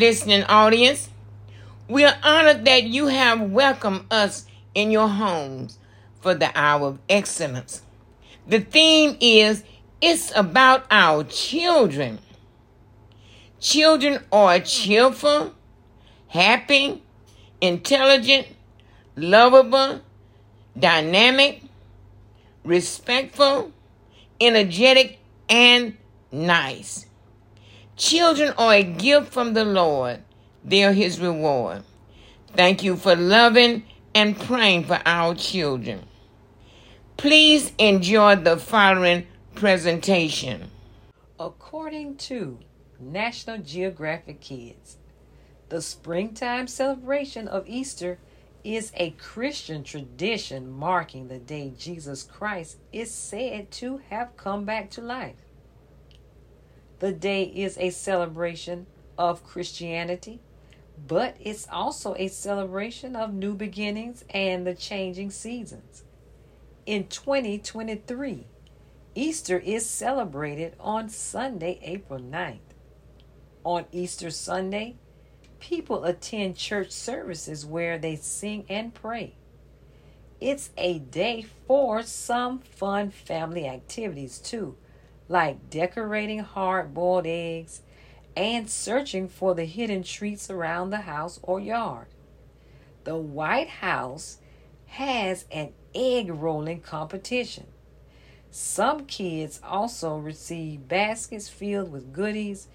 Listening audience. We are honored that you have welcomed us in your homes for the hour of excellence. The theme is It's about our children. Children are cheerful, happy, intelligent, lovable, dynamic, respectful, energetic, and nice. Children are a gift from the Lord. They're his reward. Thank you for loving and praying for our children. Please enjoy the following presentation. According to National Geographic Kids, the springtime celebration of Easter is a Christian tradition marking the day Jesus Christ is said to have come back to life. The day is a celebration of Christianity, but it's also a celebration of new beginnings and the changing seasons. In 2023, Easter is celebrated on Sunday, April 9th. On Easter Sunday, people attend church services where they sing and pray. It's a day for some fun family activities too, like decorating hard boiled eggs and searching for the hidden treats around the house or yard. The White House has an egg rolling competition. Some kids also receive baskets filled with goodies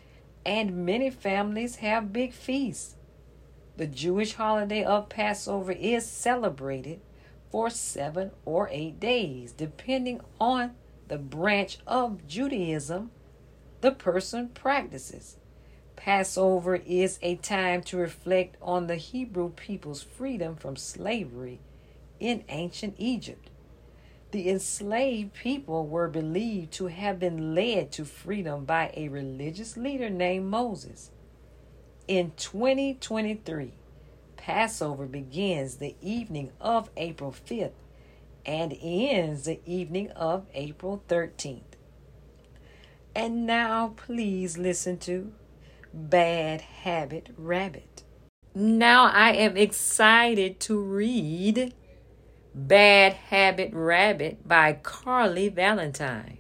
and many families have big feasts. The Jewish holiday of Passover is celebrated for seven or eight days, depending on the branch of Judaism the person practices. Passover is a time to reflect on the Hebrew people's freedom from slavery in ancient Egypt. The enslaved people were believed to have been led to freedom by a religious leader named Moses. In 2023, Passover begins the evening of April 5th and ends the evening of April 13th. And now, please listen to Bad Habit Rabbit. Now, I am excited to read Bad Habit Rabbit by Carly Valentine.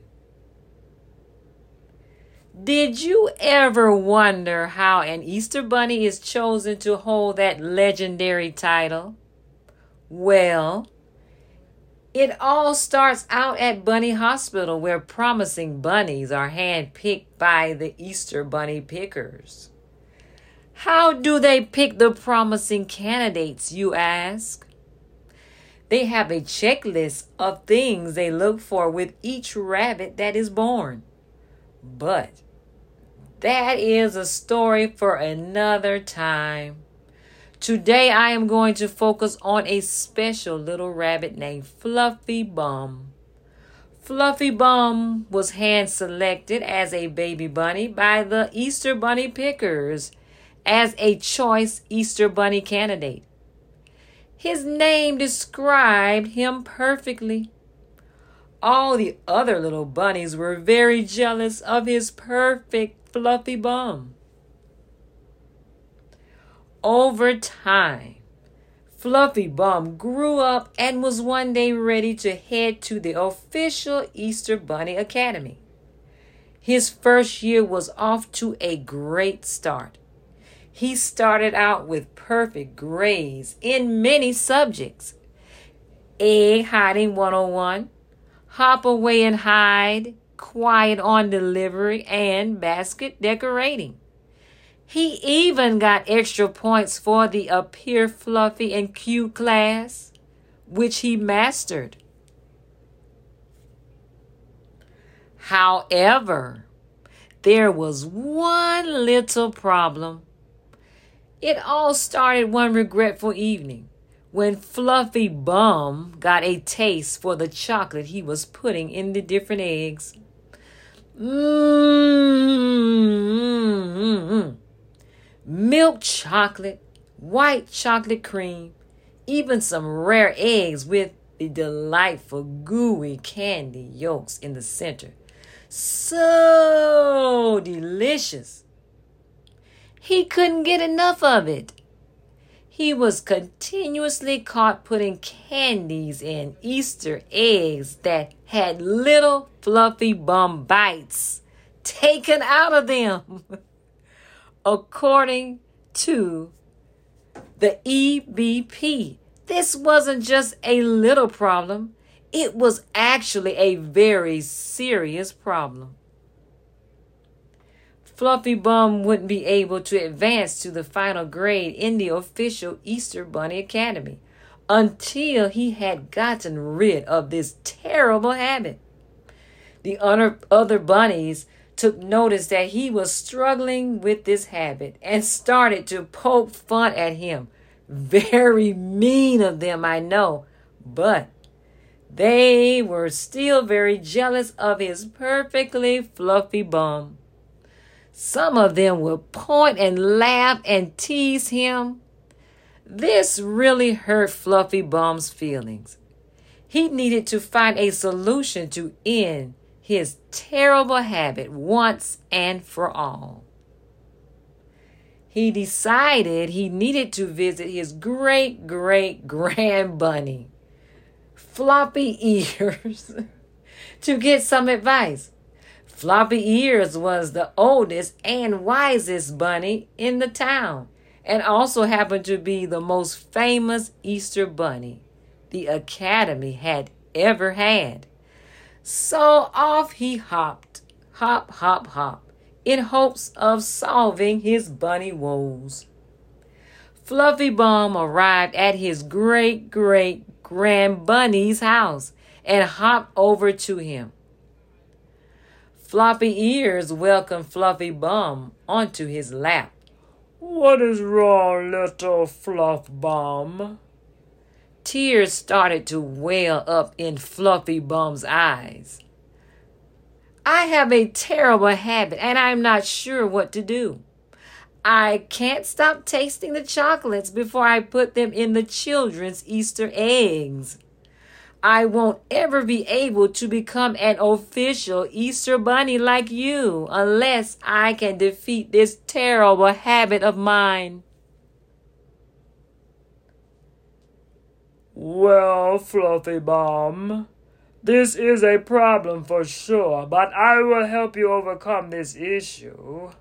Did you ever wonder how an Easter Bunny is chosen to hold that legendary title? Well, it all starts out at Bunny Hospital, where promising bunnies are handpicked by the Easter Bunny pickers. How do they pick the promising candidates, you ask? They have a checklist of things they look for with each rabbit that is born. But that is a story for another time. Today I am going to focus on a special little rabbit named Fluffy Bum. Fluffy Bum was hand selected as a baby bunny by the Easter Bunny pickers as a choice Easter Bunny candidate. His name described him perfectly. All the other little bunnies were very jealous of his perfect fluffy bum. Over time, Fluffy Bum grew up and was one day ready to head to the official Easter Bunny Academy. His first year was off to a great start. He started out with perfect grades in many subjects egg hiding 101, hop away and hide, quiet on delivery, and basket decorating. He even got extra points for the appear fluffy and cute class, which he mastered. However, there was one little problem it all started one regretful evening when Fluffy Bum got a taste for the chocolate he was putting in the different eggs. Mmm. Milk chocolate, white chocolate cream, even some rare eggs with the delightful gooey candy yolks in the center. So delicious. He couldn't get enough of it. He was continuously caught putting candies in Easter eggs that had little fluffy bum bites taken out of them. According to the EBP, this wasn't just a little problem, it was actually a very serious problem. Fluffy Bum wouldn't be able to advance to the final grade in the official Easter Bunny Academy until he had gotten rid of this terrible habit. The other bunnies took notice that he was struggling with this habit and started to poke fun at him. Very mean of them, I know, but they were still very jealous of his perfectly fluffy bum. Some of them would point and laugh and tease him. This really hurt Fluffy Bum's feelings. He needed to find a solution to end his terrible habit once and for all. He decided he needed to visit his great great grand bunny, Floppy Ears, to get some advice. Floppy Ears was the oldest and wisest bunny in the town and also happened to be the most famous Easter bunny the Academy had ever had. So off he hopped, hop, hop, hop, in hopes of solving his bunny woes. Fluffy Bum arrived at his great great grand bunny's house and hopped over to him. Floppy Ears welcomed Fluffy Bum onto his lap. What is wrong, little Fluff Bum? Tears started to well up in Fluffy Bum's eyes. I have a terrible habit and I'm not sure what to do. I can't stop tasting the chocolates before I put them in the children's Easter eggs. I won't ever be able to become an official Easter bunny like you unless I can defeat this terrible habit of mine. Well, Fluffy Bum, this is a problem for sure, but I will help you overcome this issue.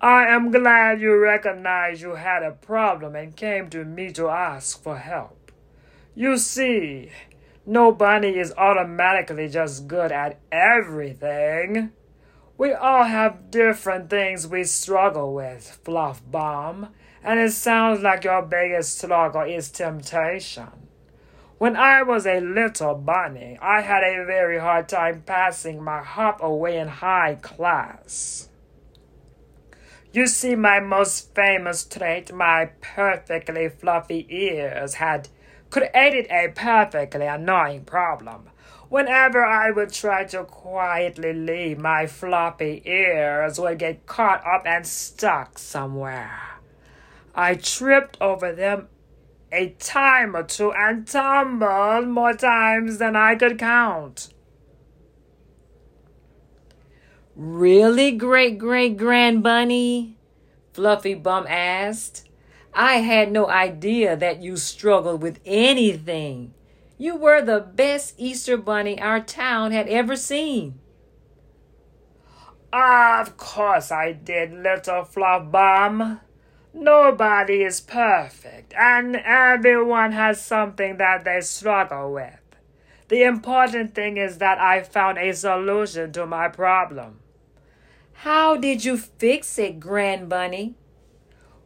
I am glad you recognize you had a problem and came to me to ask for help. You see, Nobody is automatically just good at everything. We all have different things we struggle with, Fluff Bomb, and it sounds like your biggest struggle is temptation. When I was a little bunny, I had a very hard time passing my hop away in high class. You see, my most famous trait, my perfectly fluffy ears, had created a perfectly annoying problem. Whenever I would try to quietly leave, my floppy ears would get caught up and stuck somewhere. I tripped over them a time or two and tumbled more times than I could count. Really, great great grand bunny? Fluffy Bum asked. I had no idea that you struggled with anything. You were the best Easter bunny our town had ever seen. Of course I did, little fluff bum. Nobody is perfect, and everyone has something that they struggle with. The important thing is that I found a solution to my problem. How did you fix it, Grand Bunny?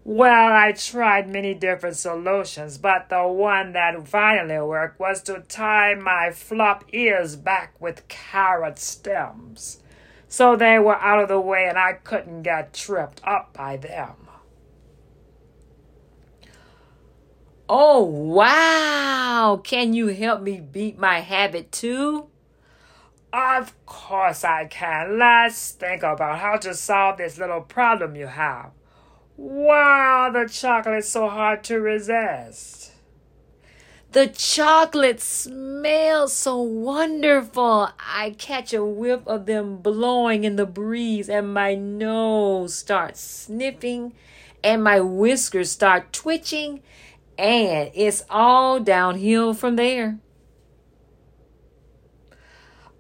Well, I tried many different solutions, but the one that finally worked was to tie my flop ears back with carrot stems. So they were out of the way and I couldn't get tripped up by them. Oh, wow! Can you help me beat my habit too? Of course I can. Let's think about how to solve this little problem you have. Wow, the chocolate's so hard to resist. The chocolate smells so wonderful. I catch a whiff of them blowing in the breeze, and my nose starts sniffing, and my whiskers start twitching, and it's all downhill from there.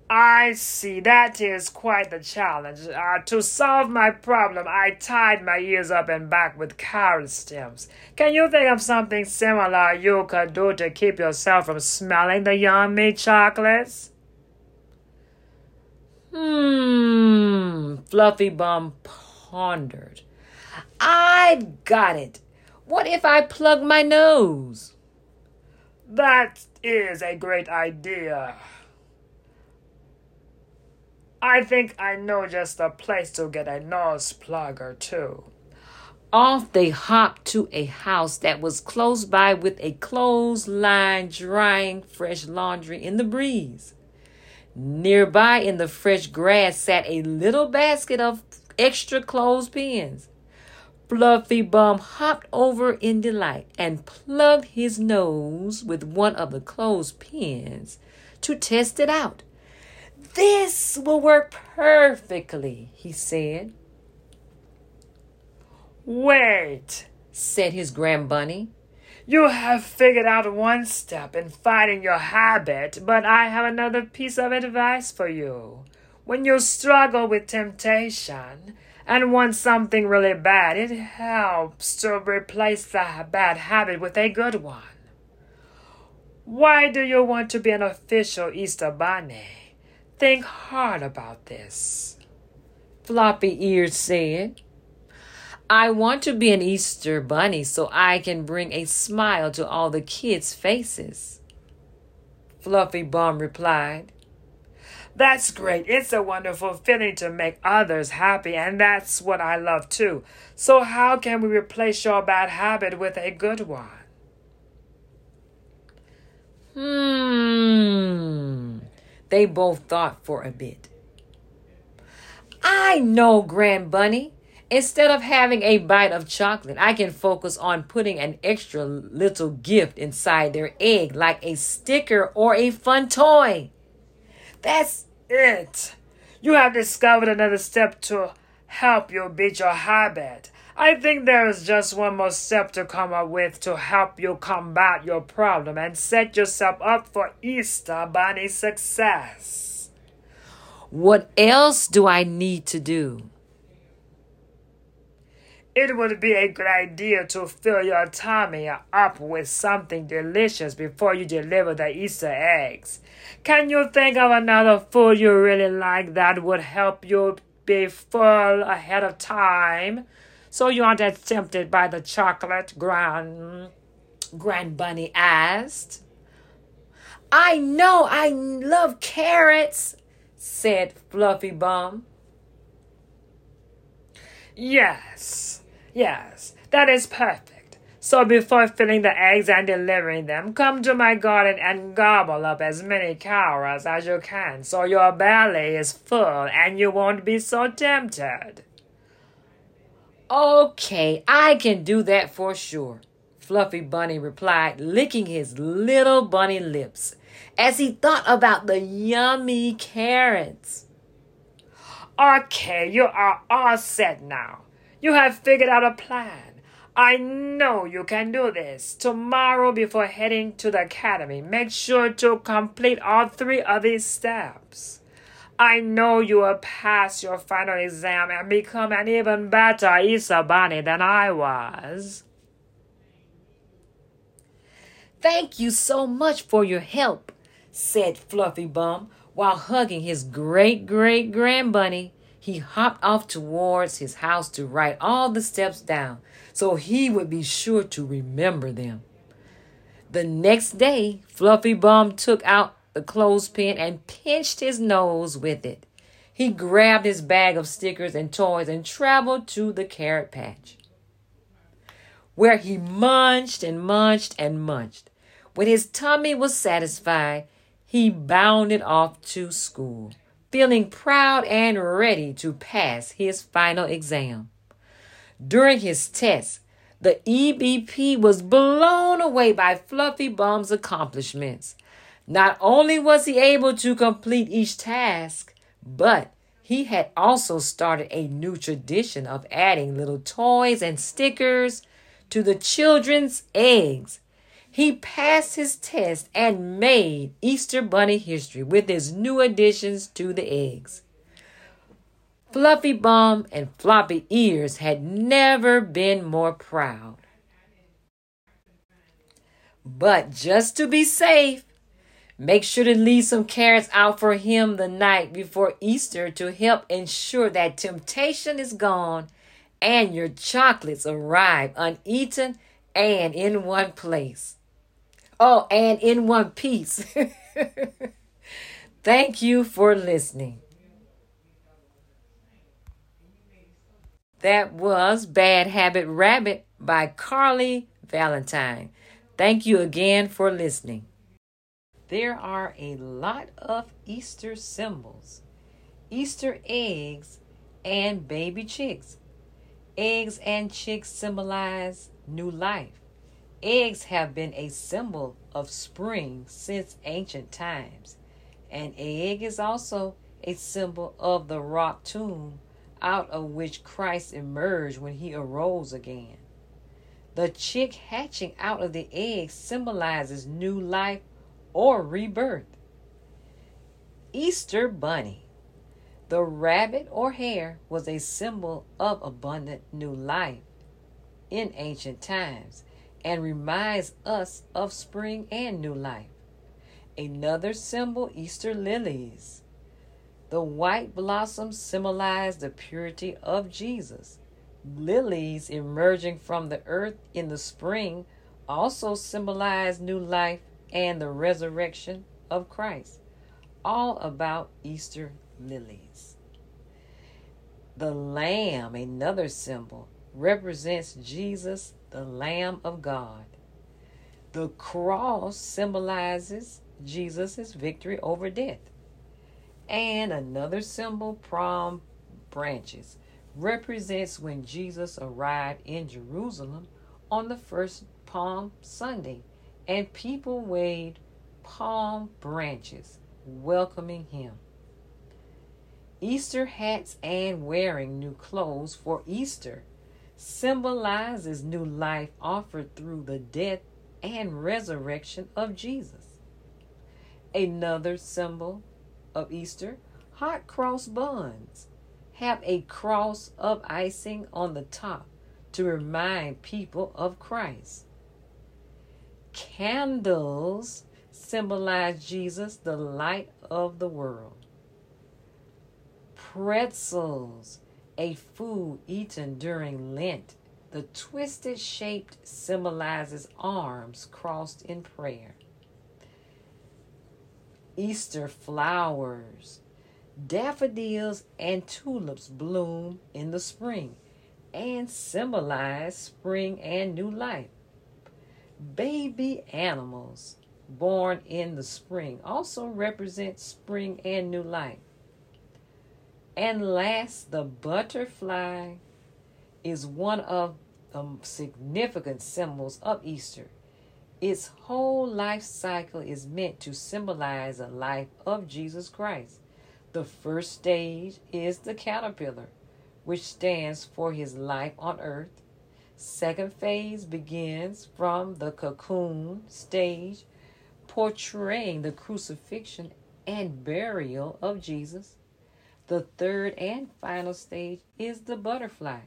I see. That is quite the challenge. Uh, to solve my problem, I tied my ears up and back with carrot stems. Can you think of something similar you could do to keep yourself from smelling the yummy chocolates? Hmm, Fluffy Bum pondered. I've got it. What if I plug my nose? That is a great idea. I think I know just a place to get a nose plug or two. Off they hopped to a house that was close by with a clothesline drying fresh laundry in the breeze. Nearby in the fresh grass sat a little basket of extra clothespins. Fluffy Bum hopped over in delight and plugged his nose with one of the clothespins to test it out. This will work perfectly, he said. Wait, said his grand bunny. You have figured out one step in fighting your habit, but I have another piece of advice for you. When you struggle with temptation and want something really bad, it helps to replace the bad habit with a good one. Why do you want to be an official Easter bunny? Think hard about this. Floppy Ears said. I want to be an Easter bunny so I can bring a smile to all the kids' faces. Fluffy Bum replied. That's great. It's a wonderful feeling to make others happy, and that's what I love too. So, how can we replace your bad habit with a good one? Hmm. They both thought for a bit. I know, Grand Bunny. Instead of having a bite of chocolate, I can focus on putting an extra little gift inside their egg, like a sticker or a fun toy. That's it. You have discovered another step to help you beat your habit. I think there is just one more step to come up with to help you combat your problem and set yourself up for Easter Bunny success. What else do I need to do? It would be a good idea to fill your tummy up with something delicious before you deliver the Easter eggs. Can you think of another food you really like that would help you be full ahead of time? So you aren't tempted by the chocolate, Grand, Grand Bunny asked. I know, I love carrots, said Fluffy Bum. Yes, yes, that is perfect. So before filling the eggs and delivering them, come to my garden and gobble up as many carrots as you can so your belly is full and you won't be so tempted. Okay, I can do that for sure, Fluffy Bunny replied, licking his little bunny lips as he thought about the yummy carrots. Okay, you are all set now. You have figured out a plan. I know you can do this. Tomorrow, before heading to the academy, make sure to complete all three of these steps. I know you will pass your final exam and become an even better Bunny than I was. Thank you so much for your help, said Fluffy Bum while hugging his great great grand bunny. He hopped off towards his house to write all the steps down so he would be sure to remember them. The next day, Fluffy Bum took out the clothespin and pinched his nose with it. He grabbed his bag of stickers and toys and traveled to the carrot patch, where he munched and munched and munched. When his tummy was satisfied, he bounded off to school, feeling proud and ready to pass his final exam. During his test, The EBP was blown away by Fluffy Bum's accomplishments. Not only was he able to complete each task, but he had also started a new tradition of adding little toys and stickers to the children's eggs. He passed his test and made Easter Bunny history with his new additions to the eggs. Fluffy Bum and Floppy Ears had never been more proud. But just to be safe, make sure to leave some carrots out for him the night before Easter to help ensure that temptation is gone and your chocolates arrive uneaten and in one place. Oh, and in one piece. Thank you for listening. That was Bad Habit Rabbit by Carly Valentine. Thank you again for listening. There are a lot of Easter symbols Easter eggs and baby chicks. Eggs and chicks symbolize new life. Eggs have been a symbol of spring since ancient times. An egg is also a symbol of the rock tomb out of which Christ emerged when he arose again. The chick hatching out of the egg symbolizes new life or rebirth. Easter Bunny. The rabbit or hare was a symbol of abundant new life in ancient times and reminds us of spring and new life. Another symbol, Easter lilies. The white blossoms symbolize the purity of Jesus. Lilies emerging from the earth in the spring also symbolize new life and the resurrection of Christ. All about Easter lilies. The lamb, another symbol, represents Jesus, the Lamb of God. The cross symbolizes Jesus' victory over death. And another symbol, palm branches, represents when Jesus arrived in Jerusalem on the first Palm Sunday, and people waved palm branches welcoming him. Easter hats and wearing new clothes for Easter symbolizes new life offered through the death and resurrection of Jesus. Another symbol of Easter, hot cross buns have a cross of icing on the top to remind people of Christ. Candles symbolize Jesus, the light of the world. Pretzels, a food eaten during Lent. The twisted shape symbolizes arms crossed in prayer. Easter flowers. Daffodils and tulips bloom in the spring and symbolize spring and new life. Baby animals born in the spring also represent spring and new life. And last, the butterfly is one of the significant symbols of Easter. Its whole life cycle is meant to symbolize the life of Jesus Christ. The first stage is the caterpillar, which stands for his life on earth. Second phase begins from the cocoon stage, portraying the crucifixion and burial of Jesus. The third and final stage is the butterfly,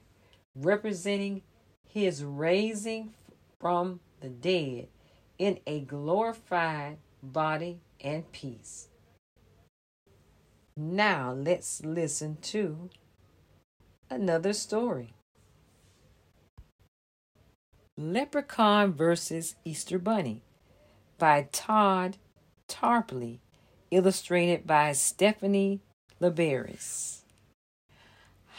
representing his raising from the dead in a glorified body and peace. Now let's listen to another story. Leprechaun versus Easter Bunny by Todd Tarpley, illustrated by Stephanie Laberis.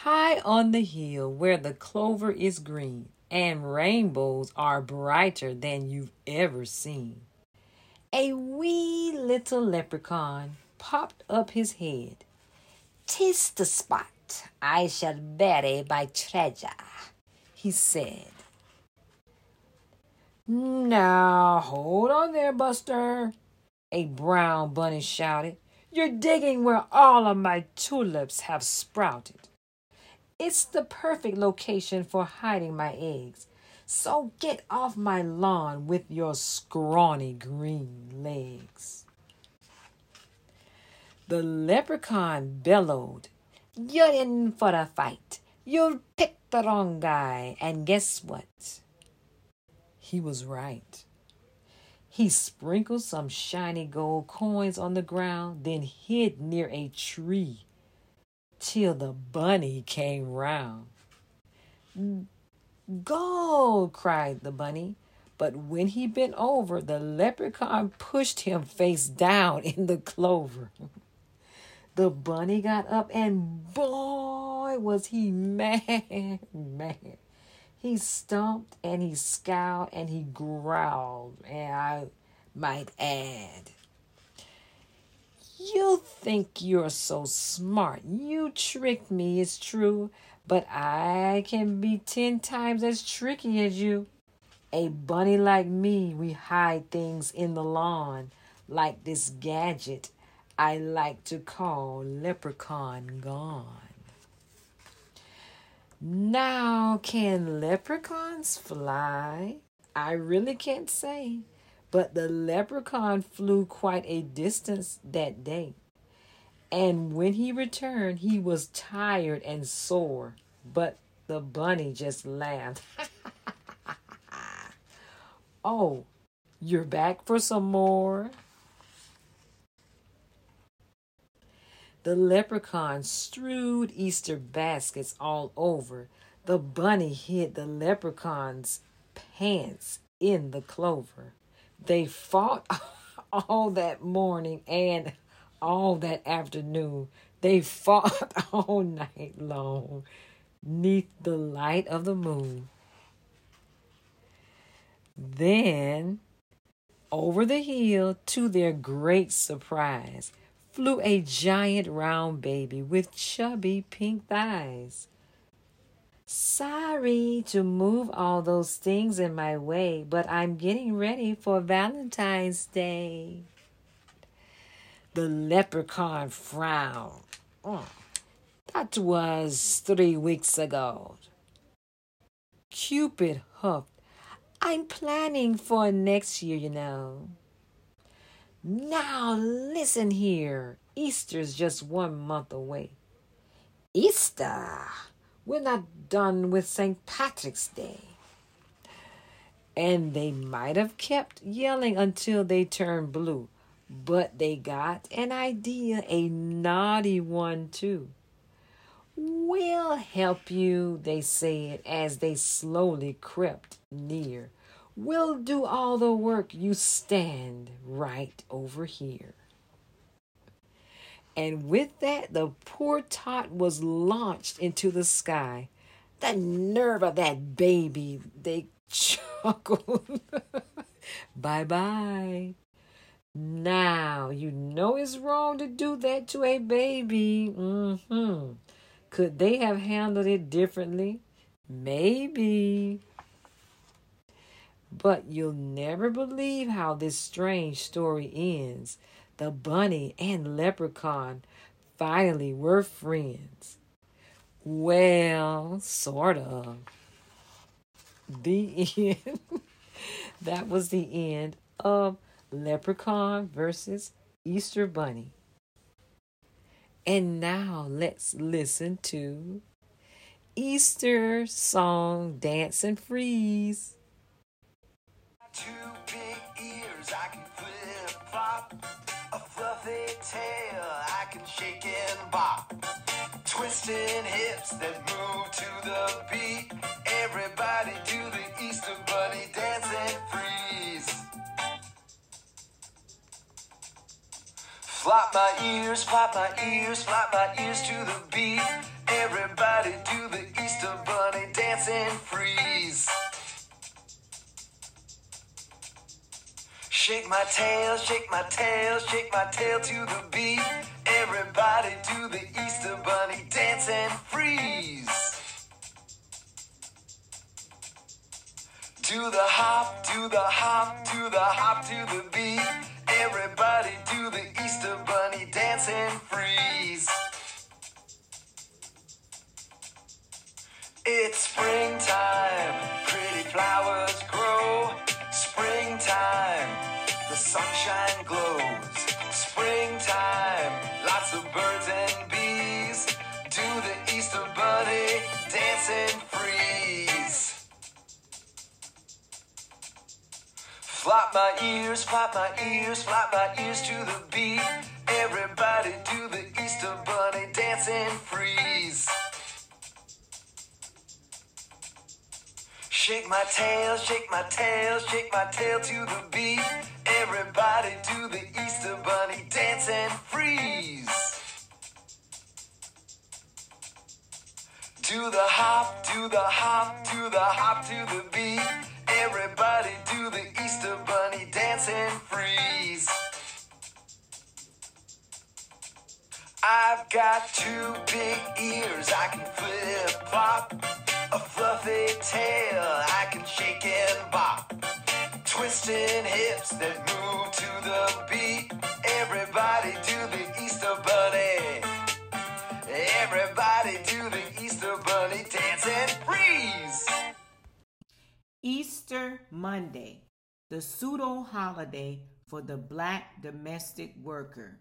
High on the hill where the clover is green, and rainbows are brighter than you've ever seen. A wee little leprechaun popped up his head. "'Tis the spot I shall bury my treasure, he said. Now, hold on there, Buster, a brown bunny shouted. You're digging where all of my tulips have sprouted. It's the perfect location for hiding my eggs. So get off my lawn with your scrawny green legs. The leprechaun bellowed, You're in for a fight. You picked the wrong guy, and guess what? He was right. He sprinkled some shiny gold coins on the ground, then hid near a tree till the bunny came round. Gold! cried the bunny. But when he bent over, the leprechaun pushed him face down in the clover. the bunny got up, and boy, was he mad, mad. He stomped and he scowled and he growled, and I might add. You think you're so smart. You tricked me, it's true, but I can be ten times as tricky as you. A bunny like me, we hide things in the lawn, like this gadget I like to call Leprechaun Gone. Now, can leprechauns fly? I really can't say, but the leprechaun flew quite a distance that day. And when he returned, he was tired and sore, but the bunny just laughed. oh, you're back for some more? The leprechaun strewed Easter baskets all over. The bunny hid the leprechaun's pants in the clover. They fought all that morning and all that afternoon. They fought all night long neath the light of the moon. Then, over the hill, to their great surprise, flew a giant round baby with chubby pink thighs. Sorry to move all those things in my way, but I'm getting ready for Valentine's Day. The leprechaun frowned. Oh, that was three weeks ago. Cupid huffed. I'm planning for next year, you know. Now listen here. Easter's just one month away. Easter? We're not done with St. Patrick's Day. And they might have kept yelling until they turned blue, but they got an idea, a naughty one too. We'll help you, they said as they slowly crept near. We'll do all the work. You stand right over here. And with that, the poor tot was launched into the sky. The nerve of that baby, they chuckled. bye bye. Now, you know it's wrong to do that to a baby. Mm-hmm. Could they have handled it differently? Maybe. But you'll never believe how this strange story ends. The bunny and leprechaun finally were friends. Well, sort of. The end. that was the end of Leprechaun versus Easter Bunny. And now let's listen to Easter song Dance and Freeze. Two big ears, I can flip flop. A fluffy tail, I can shake and bop. Twisting hips that move to the beat. Everybody do the Easter Bunny dance and freeze. Flop my ears, flop my ears, flop my ears to the beat. Everybody do the Easter Bunny dance and freeze. Shake my tail, shake my tail, shake my tail to the beat. Everybody do the Easter Bunny dance and freeze. Do the hop, do the hop, do the hop to the beat. Everybody do the Easter Bunny dance and freeze. It's springtime, pretty flowers grow. Springtime, the sunshine glows. Springtime, lots of birds and bees. Do the Easter Bunny dance and freeze. Flop my ears, flop my ears, flop my ears to the beat. Everybody do the Easter Bunny dance and freeze. Shake my tail, shake my tail, shake my tail to the beat. Everybody do the Easter Bunny dance and freeze. Do the hop, do the hop, do the hop to the beat. Everybody do the Easter Bunny dance and freeze. I've got two big ears, I can flip flop. A fluffy tail, I can shake and bop. Twisting hips that move to the beat. Everybody do the Easter Bunny. Everybody do the Easter Bunny dance and freeze. Easter Monday, the pseudo holiday for the black domestic worker.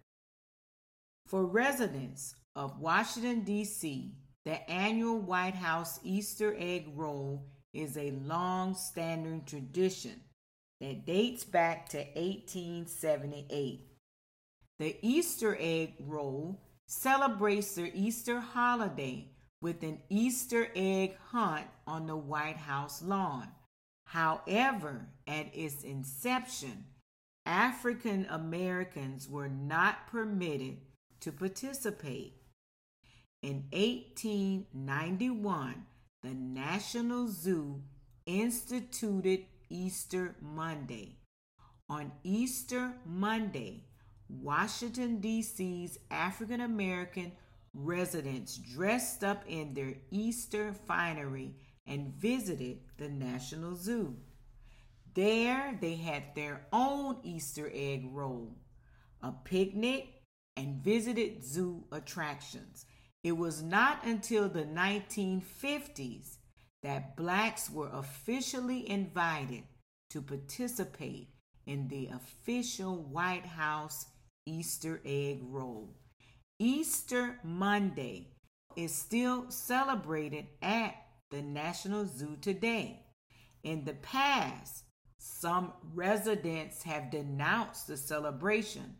For residents of Washington, D.C., the annual White House Easter egg roll is a long standing tradition that dates back to 1878. The Easter egg roll celebrates the Easter holiday with an Easter egg hunt on the White House lawn. However, at its inception, African Americans were not permitted to participate. In 1891, the National Zoo instituted Easter Monday. On Easter Monday, Washington, D.C.'s African American residents dressed up in their Easter finery and visited the National Zoo. There, they had their own Easter egg roll, a picnic, and visited zoo attractions. It was not until the 1950s that blacks were officially invited to participate in the official White House Easter egg roll. Easter Monday is still celebrated at the National Zoo today. In the past, some residents have denounced the celebration,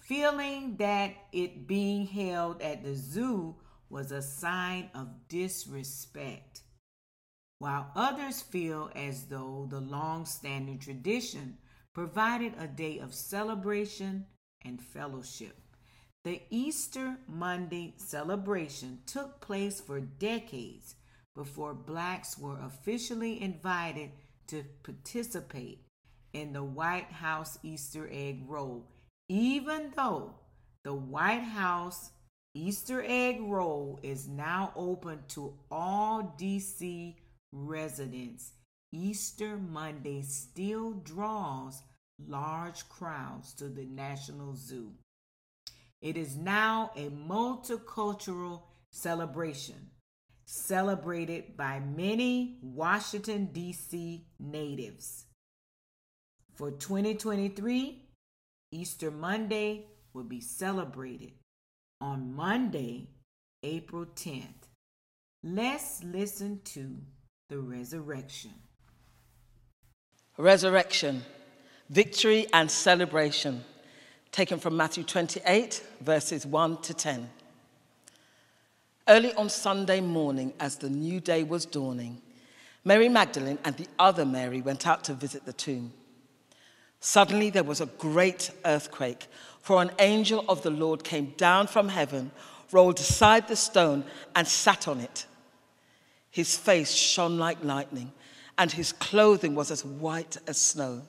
feeling that it being held at the zoo was a sign of disrespect, while others feel as though the long standing tradition provided a day of celebration and fellowship. The Easter Monday celebration took place for decades before blacks were officially invited to participate in the White House Easter egg roll, even though the White House Easter egg roll is now open to all DC residents. Easter Monday still draws large crowds to the National Zoo. It is now a multicultural celebration celebrated by many Washington, D.C. natives. For 2023, Easter Monday will be celebrated on Monday, April 10th. Let's listen to the resurrection. Resurrection, victory and celebration, taken from Matthew 28, verses 1 to 10. Early on Sunday morning, as the new day was dawning, Mary Magdalene and the other Mary went out to visit the tomb. Suddenly there was a great earthquake, for an angel of the Lord came down from heaven, rolled aside the stone, and sat on it. His face shone like lightning, and his clothing was as white as snow.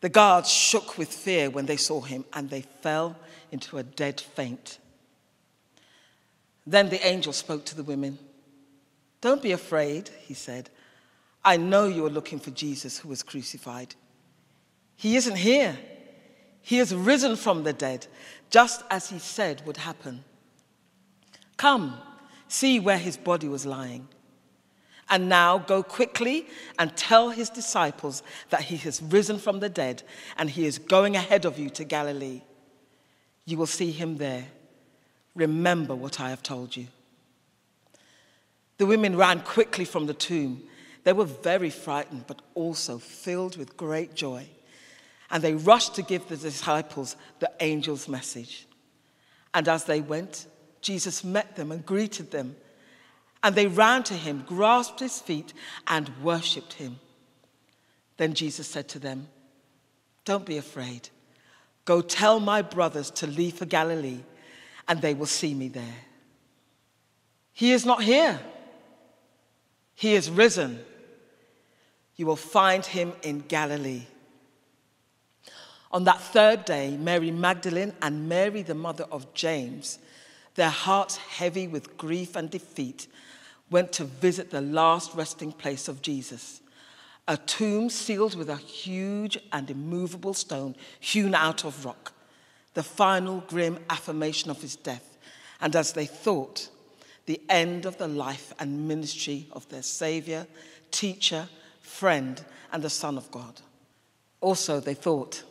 The guards shook with fear when they saw him, and they fell into a dead faint. Then the angel spoke to the women. Don't be afraid, he said. I know you are looking for Jesus who was crucified. He isn't here. He has risen from the dead, just as he said would happen. Come, see where his body was lying. And now go quickly and tell his disciples that he has risen from the dead and he is going ahead of you to Galilee. You will see him there. Remember what I have told you. The women ran quickly from the tomb. They were very frightened, but also filled with great joy. And they rushed to give the disciples the angel's message. And as they went, Jesus met them and greeted them. And they ran to him, grasped his feet, and worshipped him. Then Jesus said to them, Don't be afraid. Go tell my brothers to leave for Galilee, and they will see me there. He is not here, he is risen. You will find him in Galilee. On that third day, Mary Magdalene and Mary, the mother of James, their hearts heavy with grief and defeat, went to visit the last resting place of Jesus, a tomb sealed with a huge and immovable stone hewn out of rock, the final grim affirmation of his death, and as they thought, the end of the life and ministry of their Savior, teacher, friend, and the Son of God. Also, they thought,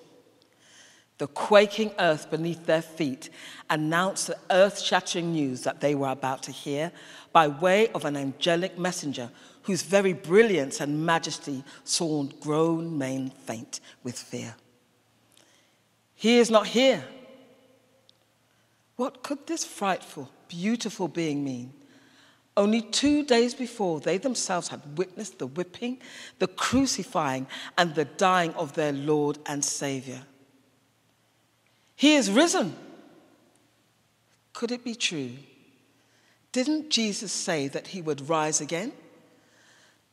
the quaking earth beneath their feet announced the earth shattering news that they were about to hear by way of an angelic messenger whose very brilliance and majesty saw grown men faint with fear. He is not here. What could this frightful, beautiful being mean? Only two days before, they themselves had witnessed the whipping, the crucifying, and the dying of their Lord and Savior. He is risen. Could it be true? Didn't Jesus say that he would rise again?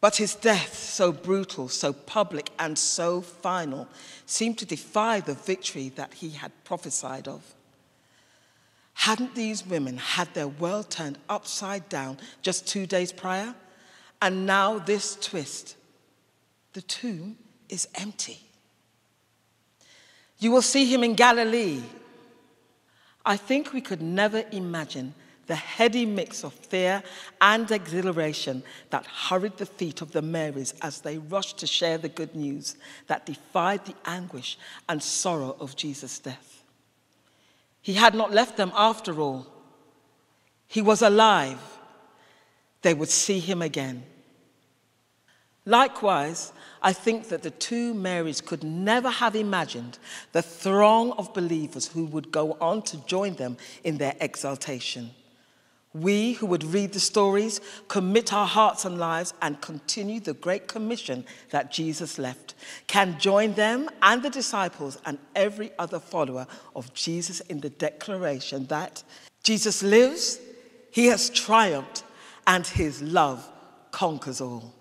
But his death, so brutal, so public, and so final, seemed to defy the victory that he had prophesied of. Hadn't these women had their world turned upside down just two days prior? And now this twist the tomb is empty. You will see him in Galilee. I think we could never imagine the heady mix of fear and exhilaration that hurried the feet of the Marys as they rushed to share the good news that defied the anguish and sorrow of Jesus' death. He had not left them after all. He was alive. They would see him again. Likewise, I think that the two Marys could never have imagined the throng of believers who would go on to join them in their exaltation. We who would read the stories, commit our hearts and lives, and continue the great commission that Jesus left, can join them and the disciples and every other follower of Jesus in the declaration that Jesus lives, he has triumphed, and his love conquers all.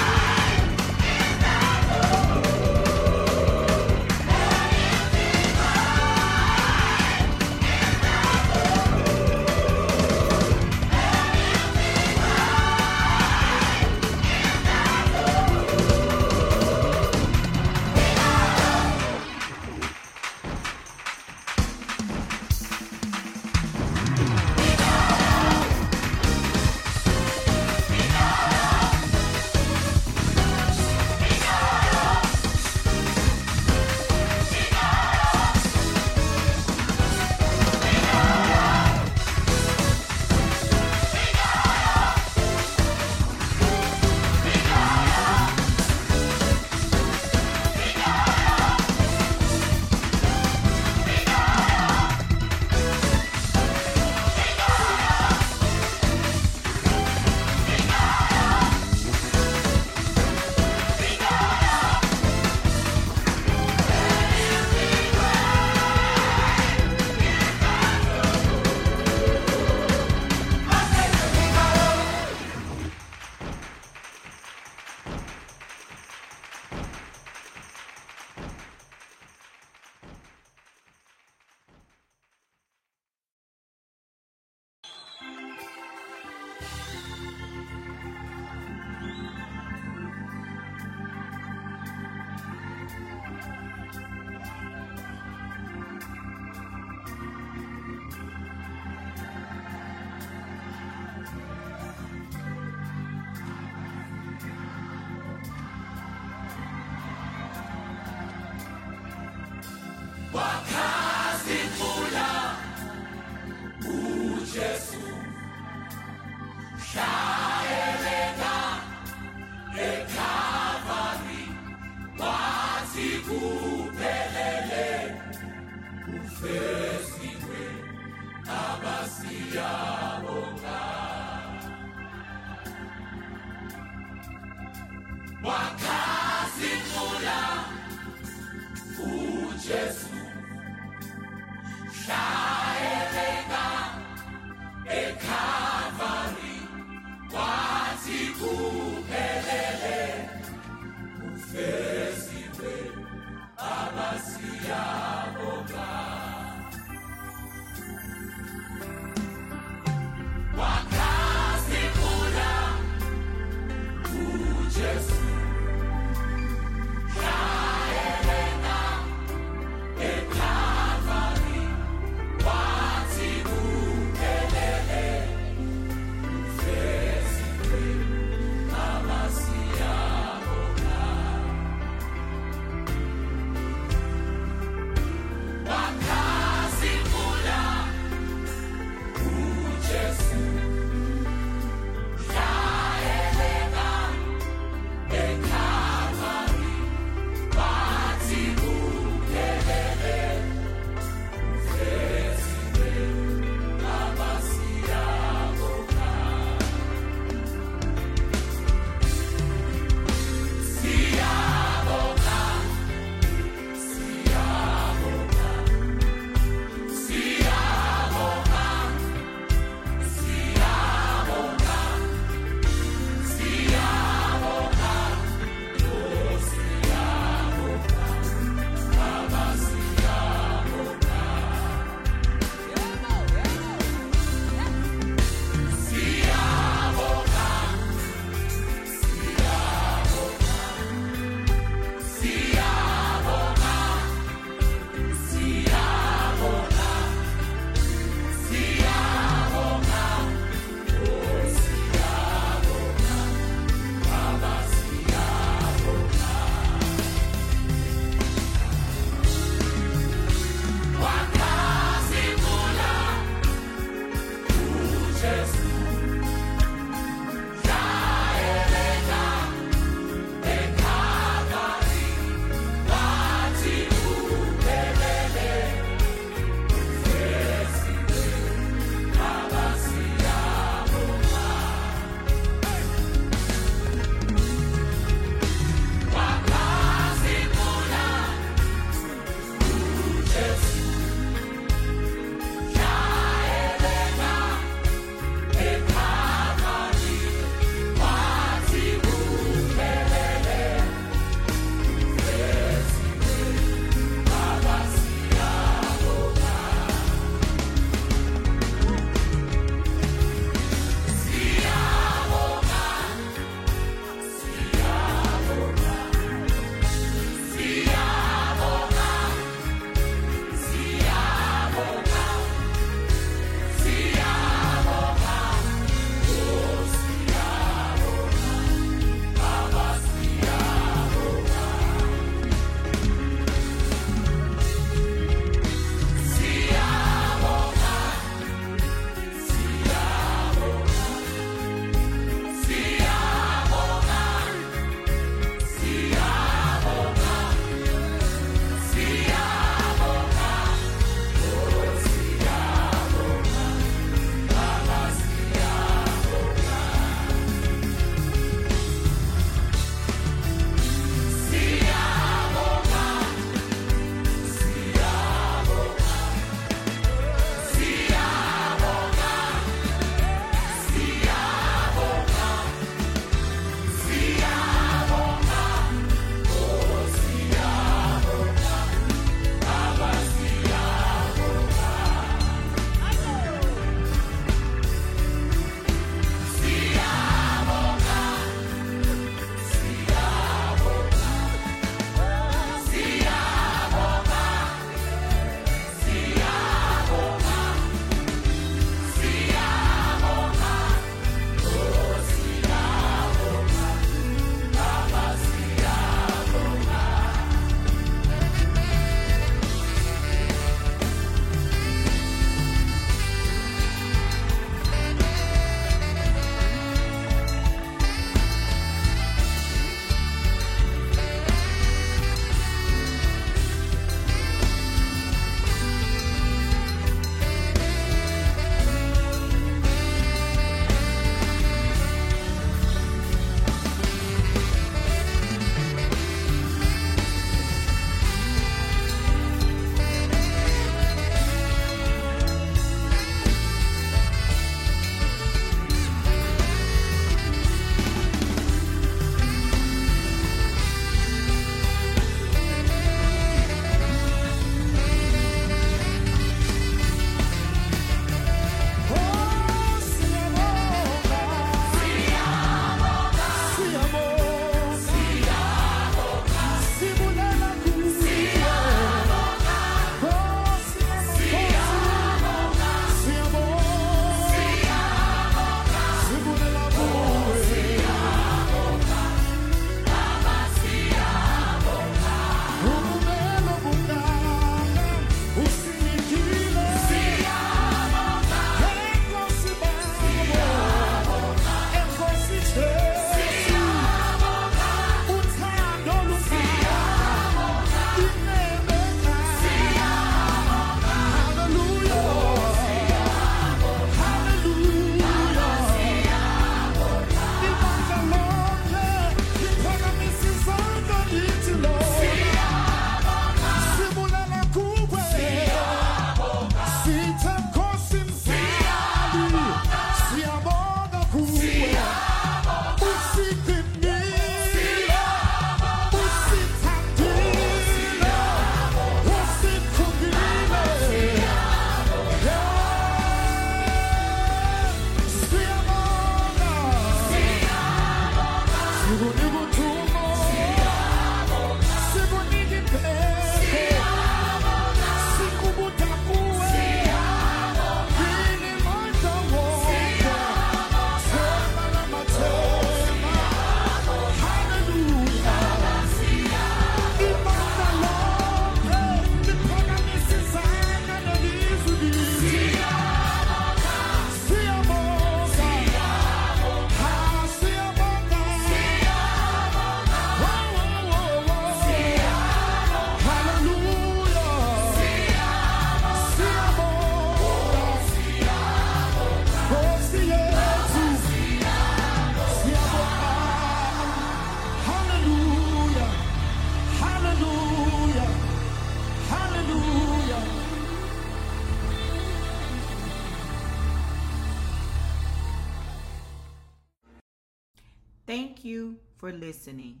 Thank you for listening.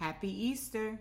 Happy Easter!